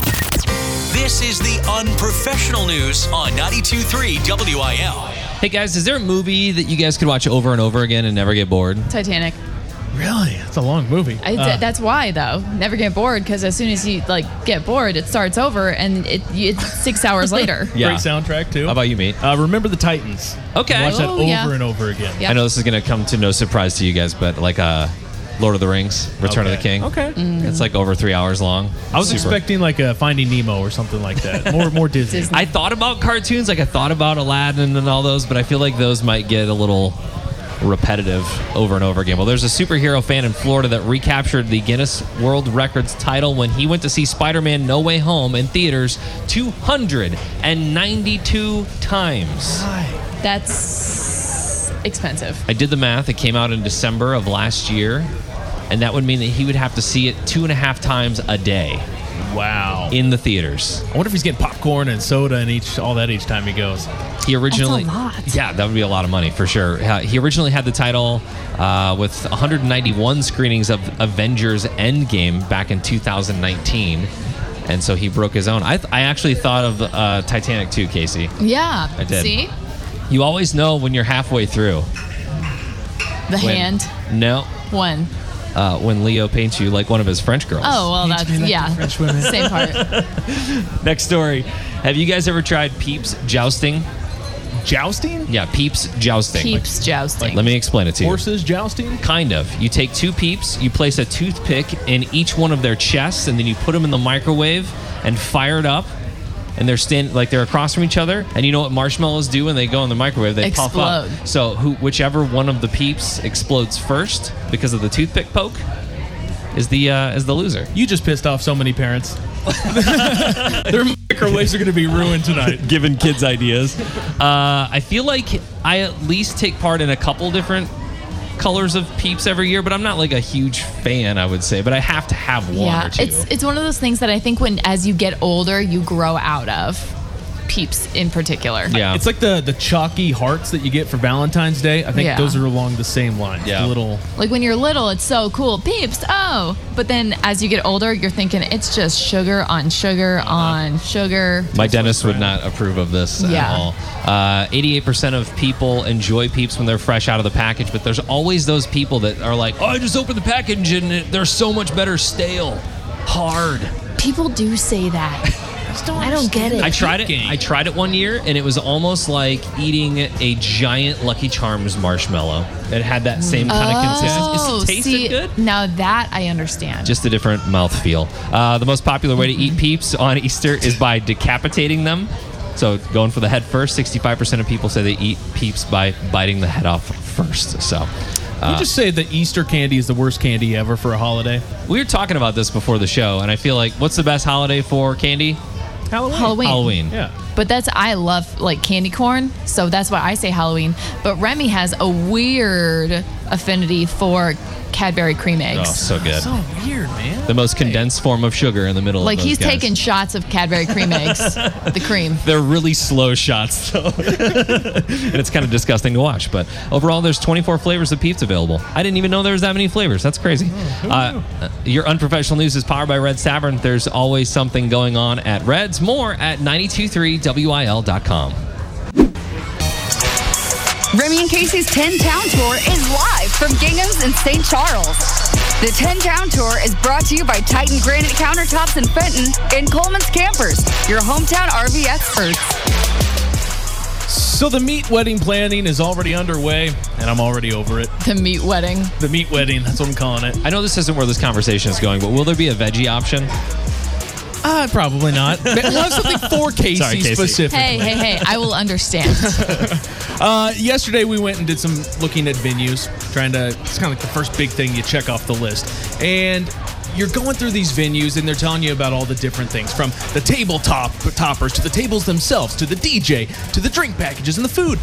This is the unprofessional news on 92.3 WIL.
Hey guys, is there a movie that you guys could watch over and over again and never get bored?
Titanic.
Really? It's a long movie.
I,
Uh,
that's why though. Never get bored because as soon as you like get bored, it starts over and it it's six <laughs> hours later.
Yeah.
Great soundtrack too.
How about you, mate?
Uh, Remember the Titans.
Okay.
Watch that
Oh,
over
yeah.
and over again.
Yeah.
I know this is going to come to no surprise to you guys, but like uh, Lord of the Rings, Return of the King.
Okay. Mm.
It's like over three hours long.
I was
Super.
expecting like a Finding Nemo or something like that. More more Disney.
Disney.
I thought about cartoons, like I thought about Aladdin and all those, but I feel like those might get a little repetitive over and over again. Well, there's a superhero fan in Florida that recaptured the Guinness World Records title when he went to see Spider-Man No Way Home in theaters 292 times.
That's expensive.
I did the math. It came out in December of last year, and that would mean that he would have to see it two and a half times a day
Wow.
in the theaters.
I wonder if he's getting popcorn and soda and each all that each time he goes.
He originally,
lot.
yeah, that would be a lot of money for sure. He originally had the title uh, with 191 screenings of Avengers Endgame back in 2019, and so he broke his own. I, th- I actually thought of uh, Titanic too, Casey.
Yeah.
I did.
See
You always know when you're halfway through.
the
When-
hand
No,
one.
Uh, when Leo paints you like one of his French girls.
Oh well, that's yeah, French women. same part. <laughs>
Next story. Have you guys ever tried Peeps jousting?
Jousting?
Yeah, Peeps jousting.
Keeps jousting.
Let me explain it to you.
Horses jousting?
Kind of. You take two peeps, you place a toothpick in each one of their chests, and then you put them in the microwave and fire it up. And they're stand like they're across from each other. And you know what marshmallows do when they go in the microwave? They puff
Explode.
up. So who, whichever one of the peeps explodes first because of the toothpick poke, is the uh, is the loser.
You just pissed off so many parents. <laughs> Their microwaves are going to be ruined tonight.
Giving kids ideas. Uh, I feel like I at least take part in a couple different colors of peeps every year, but I'm not like a huge fan. I would say, but I have to have one
yeah,
or two.
it's it's one of those things that I think when as you get older, you grow out of. Peeps in particular.
Yeah.
It's like the the chalky hearts that you get for Valentine's Day. I think
Yeah.
those are along the same line.
Yeah.
Little
Like when you're little, it's so cool. Peeps, oh. But then as you get older, you're thinking it's just sugar on sugar
Uh-huh.
on sugar.
My dentist would not approve of this
Yeah.
at all. Uh, 88% of people enjoy peeps when they're fresh out of the package, but there's always those people that are like, oh, I just opened the package and it- they're so much better stale, hard.
People do say that. <laughs> I don't get it.
I tried it. I tried it one year, and it was almost like eating a giant Lucky Charms marshmallow. It had that same kind of consistency.
Oh,
It tasted
see,
good.
Now that I understand.
Just a different mouthfeel. Uh, the most popular way to eat peeps on Easter is by decapitating them. So going for the head first. 65% of people say they eat peeps by biting the head off first. So.
Can you just say that Easter candy is the worst candy ever for a holiday?
We were talking about this before the show, and I feel like what's the best holiday for candy?
Halloween.
Halloween.
Halloween.
Yeah.
But that's I love like candy corn, so that's why I say Halloween. But Remy has a weird affinity for Cadbury cream eggs.
Oh, so good.
So weird, man.
The most condensed form of sugar in the middle
like
of those
he's
guys.
taking shots of Cadbury cream <laughs> eggs, the cream.
They're really slow shots, though. <laughs> and it's kind of disgusting to watch. But overall, there's 24 flavors of Peeps available. I didn't even know there was that many flavors. That's crazy. Uh, your unprofessional news is powered by Red's Tavern. There's always something going on at Red's. More at 923wil.com.
Remy and Casey's 10 Town Tour is live from Gingham's in St. Charles. The 10 Town Tour is brought to you by Titan Granite Countertops in Fenton and Coleman's Campers, your hometown RV experts.
So the meat wedding planning is already underway, and I'm already over it.
The meat wedding.
The meat wedding, that's what I'm calling it.
I know this isn't where this conversation is going, but will there be a veggie option?
Uh, probably not. We'll have something for Casey,
Sorry, Casey.
specifically.
Hey, hey, hey! I will understand. <laughs>
Uh, yesterday we went and did some looking at venues, trying to. It's kind of like the first big thing you check off the list, and you're going through these venues and they're telling you about all the different things from the tabletop toppers to the tables themselves to the DJ to the drink packages and the food.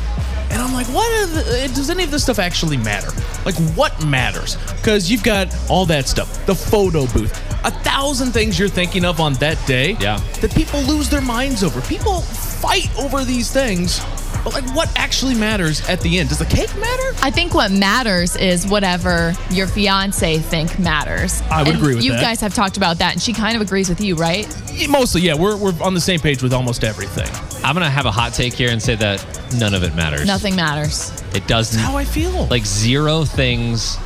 And I'm like, what the, does any of this stuff actually matter? Like, what matters? Because you've got all that stuff, the photo booth, a thousand things you're thinking of on that day.
Yeah.
That people lose their minds over. People fight over these things. But like, what actually matters at the end? Does the cake matter?
I think what matters is whatever your fiance think matters.
I would
And
agree with
you
that.
You guys have talked about that, and she kind of agrees with you, right?
Mostly, yeah. We're, we're on the same page with almost everything.
I'm going to have a hot take here and say that none of it matters.
Nothing matters.
It doesn't.
That's how I feel.
like zero things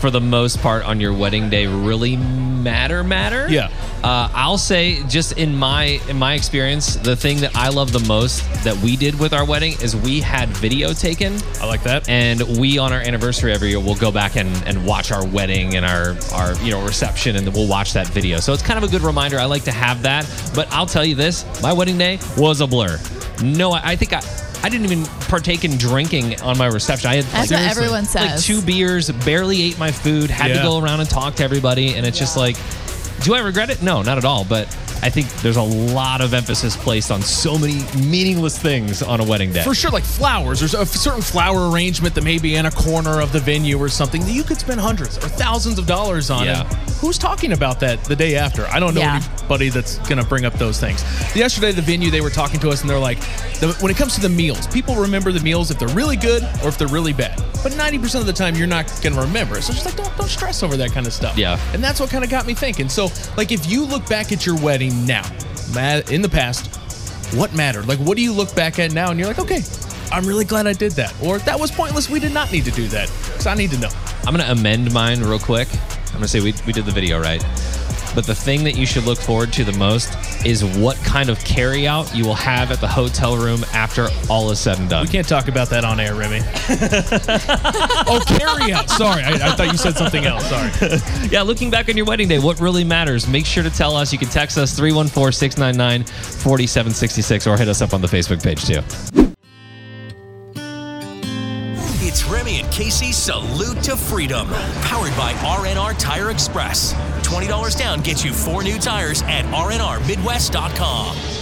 for the most part on your wedding day really matter matter?
Yeah.
uh, i'll say just in my in my experience the thing that i love the most that we did with our wedding is we had video taken.
I like that.
and we on our anniversary every year we'll go back and, and watch our wedding and our our you know reception and we'll watch that video. So it's kind of a good reminder. I like to have that. But i'll tell you this my wedding day was a blur. No i, I think i I didn't even partake in drinking on my reception. I had
That's what everyone
like two beers, barely ate my food, had to go around and talk to everybody, and it's just like, do I regret it? No, not at all. But I think there's a lot of emphasis placed on so many meaningless things on a wedding day.
For sure, like flowers. There's a certain flower arrangement that may be in a corner of the venue or something that you could spend hundreds or thousands of dollars on.
Yeah.
Who's talking about that the day after? I don't know
Yeah.
anybody that's going to bring up those things. Yesterday, the venue, they were talking to us and they're like, the, when it comes to the meals, people remember the meals if they're really good or if they're really bad. But 90% of the time, you're not going to remember it. So just like, don't, don't stress over that kind of stuff.
Yeah.
And that's what kind of got me thinking. So, like, if you look back at your wedding now, in the past, what mattered? Like, what do you look back at now and you're like, okay, I'm really glad I did that. Or that was pointless. We did not need to do that. Because I need to know.
I'm going to amend mine real quick. I'm gonna say we, we did the video right. But the thing that you should look forward to the most is what kind of carryout you will have at the hotel room after all is said and done.
We can't talk about that on air, Remy. <laughs> oh, carryout. Sorry, I, I thought you said something else. Sorry. <laughs>
yeah, looking back on your wedding day, what really matters? Make sure to tell us. You can text us 314 699 4766 or hit us up on the Facebook page too.
It's and Casey Salute to Freedom, powered by RNR Tire Express. $20 down gets you four new tires at rnrmidwest.com.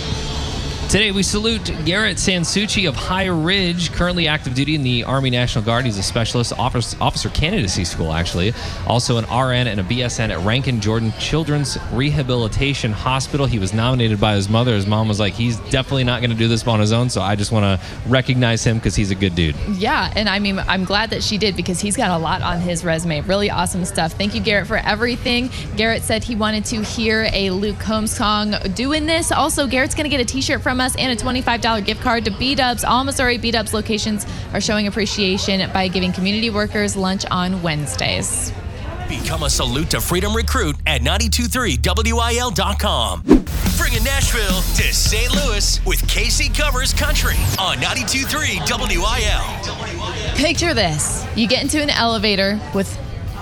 Today, we salute Garrett Sansucci of High Ridge, currently active duty in the Army National Guard. He's a specialist officer, officer candidacy school, actually. Also, an RN and a BSN at Ranken Jordan Children's Rehabilitation Hospital. He was nominated by his mother. His mom was like, he's definitely not going to do this on his own, so I just want to recognize him because he's a good dude.
Yeah, and I mean, I'm glad that she did because he's got a lot on his resume. Really awesome stuff. Thank you, Garrett, for everything. Garrett said he wanted to hear a Luke Combs song doing this. Also, Garrett's going to get a t shirt from us and a $25 gift card to B Dubs. All Missouri B Dubs locations are showing appreciation by giving community workers lunch on Wednesdays.
Become a Salute to Freedom recruit at 923WIL.com. Bringing Nashville to St. Louis with Casey Covers Country on 923 WIL.
Picture this you get into an elevator with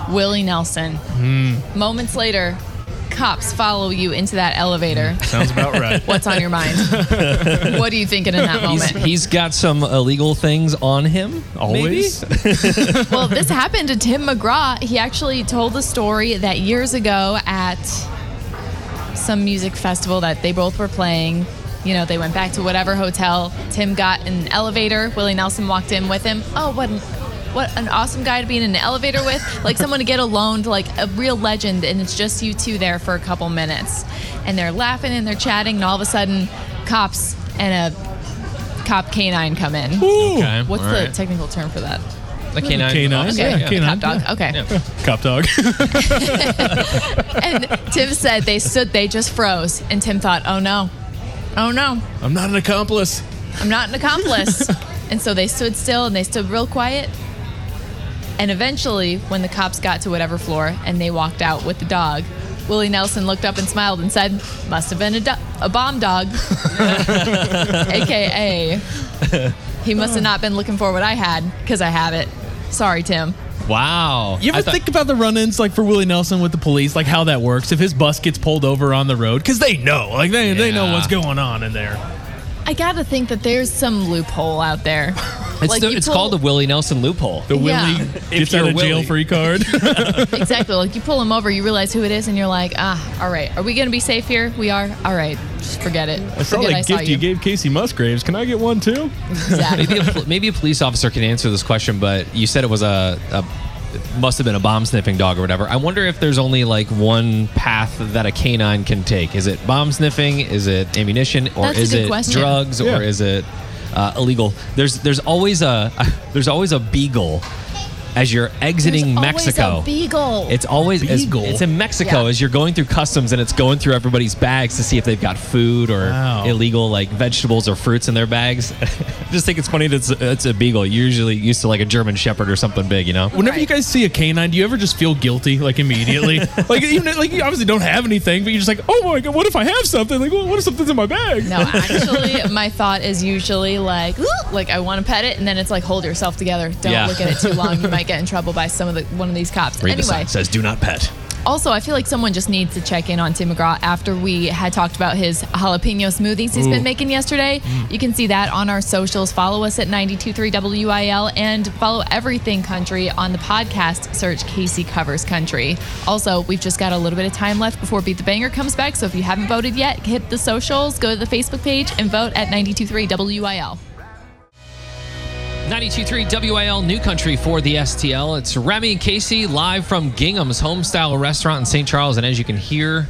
Willie Nelson. Hmm. Moments later, cops follow you into that elevator.
Mm, sounds about <laughs> right.
What's on your mind? <laughs> what are you thinking in that
He's,
moment?
he's got some illegal things on him.
Always? <laughs>
well, this happened to Tim McGraw. He actually told the story that years ago at some music festival that they both were playing. You know, they went back to whatever hotel. Tim got an elevator. Willie Nelson walked in with him. Oh, what an, what an awesome guy to be in an elevator with. Like someone to get alone, to like a real legend, and it's just you two there for a couple minutes. And they're laughing and they're chatting, and all of a sudden, cops and a cop canine come in.
Okay,
What's
all
the
right.
technical term for that?
A canine.
Canine,
officer,
yeah, canine.
Cop dog. Okay. <laughs>
Cop dog.
And Tim said they stood, they just froze. And Tim thought, oh no, oh no,
I'm not an accomplice.
I'm not an accomplice. <laughs> and so they stood still and they stood real quiet. And eventually, when the cops got to whatever floor and they walked out with the dog, Willie Nelson looked up and smiled and said, Must have been a, do- a bomb dog. <laughs> AKA, he must have not been looking for what I had because I have it. Sorry, Tim.
Wow.
You ever
I thought-
think about the run-ins like for Willie Nelson with the police, like how that works? If his bus gets pulled over on the road, because they know, like they, they know what's going on in there.
I gotta think that there's some loophole out there.
It's,
Like,
the-
you
it's
pull-
called the Willie Nelson loophole.
The
Yeah.
Willie
If
gets out
you're
of jail free card. <laughs> <laughs>
exactly. Like you pull him over, you realize who it is, and you're like, ah, all right. Are we gonna be safe here? We are. All right. Just forget it.
I saw
forget
that
I
gift you gave Kacey Musgraves. Can I get one too?
Exactly.
maybe, a, maybe a police officer can answer this question, but you said it was a, a must have been a bomb sniffing dog or whatever. I wonder if there's only like one path that a canine can take. Is it bomb sniffing? Is it ammunition? Or
That's
is it
question.
drugs?
Yeah.
Or is it uh, illegal? There's there's always a <laughs> there's always a beagle as you're exiting
There's
Mexico.
Always a beagle.
It's always as-
Beagle?
it's in Mexico
Yeah.
as you're going through customs and it's going through everybody's bags to see if they've got food or
Wow.
illegal like vegetables or fruits in their bags. I <laughs> just think it's funny that it's, it's a beagle. You're usually used to like a German shepherd or something big, you know?
Whenever
Right.
you guys see a canine, do you ever just feel guilty like immediately? <laughs> like even like you obviously don't have anything, but you're just like, oh my god, what if I have something? Like, what what if something's in my bag?
no, actually, my thought is usually like, "Ooh," like I want to pet it, and then it's like, hold yourself together. Don't
Yeah.
look at it too long. You <laughs> might get in trouble by some of the one of these cops.
Read the sign. says do not pet.
Also, I feel like someone just needs to check in on Tim McGraw after we had talked about his jalapeno smoothies he's been making yesterday. Mm. You can see that on our socials. Follow us at 923 WIL and follow Everything Country on the podcast. Search Casey Covers Country. Also, we've just got a little bit of time left before Beat the Banger comes back. So if you haven't voted yet, hit the socials, go to the Facebook page, and vote at 923 WIL.
92.3 WIL New Country for the STL. It's Remy and Casey live from Gingham's Homestyle Restaurant in St. Charles. And as you can hear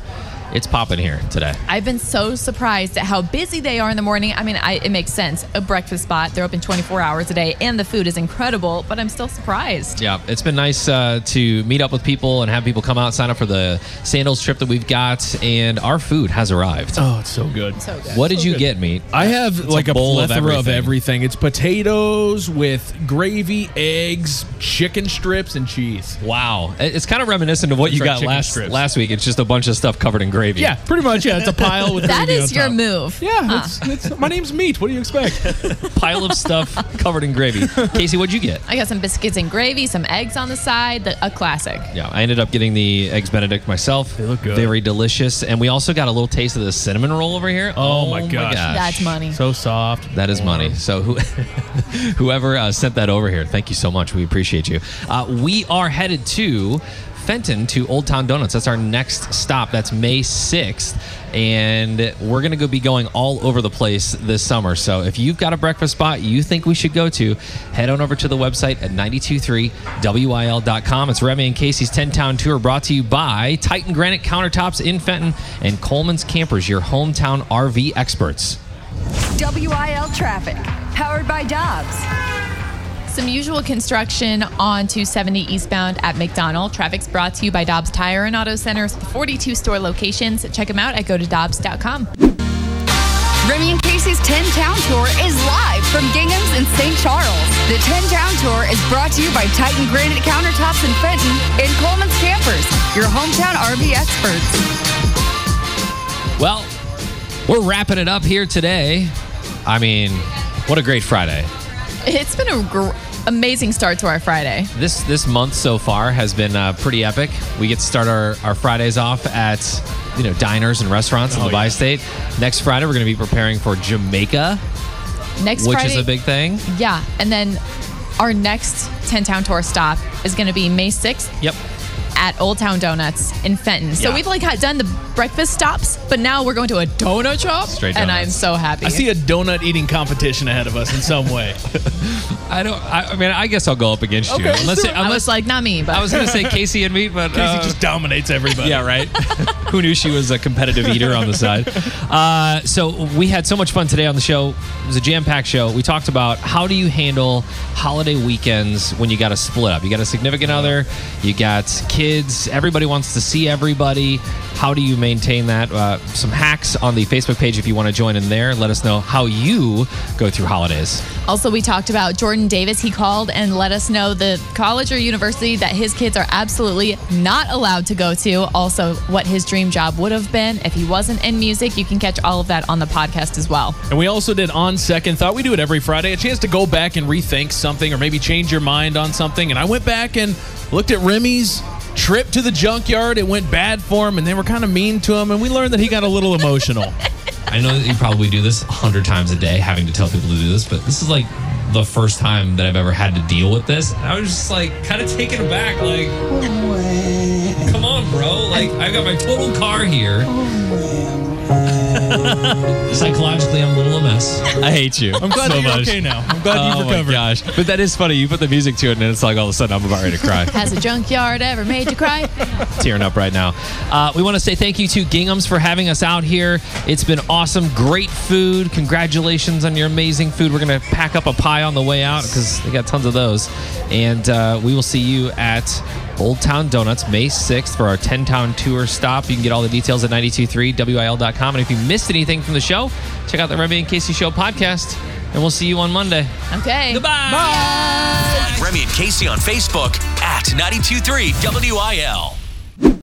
it's popping here today.
I've been so surprised at how busy they are in the morning. I mean, I, it makes sense. A breakfast spot, they're open 24 hours a day, and the food is incredible, but I'm still surprised.
Yeah, it's been nice uh, to meet up with people and have people come out, sign up for the sandals trip that we've got, and our food has arrived.
Oh, it's so good.
So good.
What did you
good.
get, meat?
I have
It's
like
a
a,
bowl of
plethora of everything.
everything.
It's potatoes with gravy, eggs, chicken strips, and cheese.
Wow, it's kind of reminiscent of what
That's
you got last
strips.
last week. It's just a bunch of stuff covered in gravy.
Yeah, pretty much. Yeah, it's a pile with <laughs>
That
gravy
is
on
your
top.
move.
Yeah,
Huh.
it's, it's, my name's Meat. What do you expect? <laughs>
pile of stuff covered in gravy. <laughs> Casey, what'd you get?
I got some biscuits and gravy, some eggs on the side, the, a classic.
Yeah, I ended up getting the eggs Benedict myself. They
look good.
Very delicious, and we also got a little taste of the cinnamon roll over here.
Oh, my gosh.
That's money.
so soft.
That is money. So who, whoever uh, sent that over here, thank you so much. We appreciate you. Uh, we are headed to Fenton to Old Town Donuts. That's our next stop. That's May 6th. And we're going to go be going all over the place this summer. So if you've got a breakfast spot you think we should go to, head on over to the website at 923wil.com. It's Remy and Casey's 10 Town Tour brought to you by Titan Granite Countertops in Fenton and Coleman's Campers, your hometown RV experts.
WIL traffic, powered by Dobbs.
Some usual construction on 270 eastbound at McDonnell. Traffic's brought to you by Dobbs Tire and Auto Centers 42 store locations. Check them out at go to Dobbs.com.
Remy and Casey's 10 Town Tour is live from Gingham's in St. Charles. The 10 Town Tour is brought to you by Titan Granite Countertops in Fenton and Coleman's Campers, your hometown RV experts.
Well, we're wrapping it up here today. I mean, what a great Friday.
It's been a gr- amazing start to our Friday.
This this month so far has been uh, pretty epic. We get to start our, our Fridays off at you know diners and restaurants in
Oh,
the
yeah.
bi-state. Next Friday we're going to be preparing for Jamaica,
Next
which
Friday,
is a big thing.
yeah, and then our next 10 Town Tour stop is going to be May 6th
Yep.
At Old Town Donuts in Fenton. So
Yeah.
we've like had done the breakfast stops, but now we're going to a donut shop,
Straight
and I'm
donuts.
so happy.
I see a donut eating competition ahead of us in some way. <laughs>
I don't. I, I mean, I guess I'll go up against you.
Okay, let's
Unless,
do
it,
it.
I
unless
was like, not me, but
I was going to say <laughs> Casey and me, but
Casey
uh,
just dominates everybody.
Yeah, right. <laughs> Who knew she was a competitive eater on the side? Uh, so we had so much fun today on the show. It was a jam-packed show. We talked about how do you handle holiday weekends when you got to split up. You got a significant other, you got kids. Everybody wants to see everybody. How do you maintain that? Uh, some hacks on the Facebook page if you want to join in there. Let us know how you go through holidays.
Also, we talked about Jordan Davis. He called and let us know the college or university that his kids are absolutely not allowed to go to. Also, what his dream job would have been if he wasn't in music. You can catch all of that on the podcast as well.
And we also did on second thought. We do it every Friday. A chance to go back and rethink something or maybe change your mind on something. And I went back and looked at Remy's trip to the junkyard. It went bad for him, and they were kind of mean to him. And we learned that he got a little emotional. <laughs>
I know that you probably do this a hundred times a day, having to tell people to do this, but this is like the first time that I've ever had to deal with this. And I was just like kind of taken aback, like, come on, bro. Like, I've got my total car here. Oh, Psychologically, I'm a little a mess. I hate you.
I'm glad
so
you're
much.
okay now. I'm glad you've
oh
recovered.
my gosh! But that is funny. You put the music to it, and it's like all of a sudden I'm about ready to cry.
Has a junkyard ever made you cry? <laughs>
tearing up right now. Uh, we want to say thank you to Gingham's for having us out here. It's been awesome. Great food. Congratulations on your amazing food. We're going to pack up a pie on the way out because they got tons of those. And uh, we will see you at Old Town Donuts May 6th for our 10 Town Tour stop. You can get all the details at 923wil.com. And if you missed anything from the show, check out the Remy and Casey Show podcast. And we'll see you on Monday.
Okay.
Goodbye. Bye.
Remy and Casey on Facebook at 923 WIL.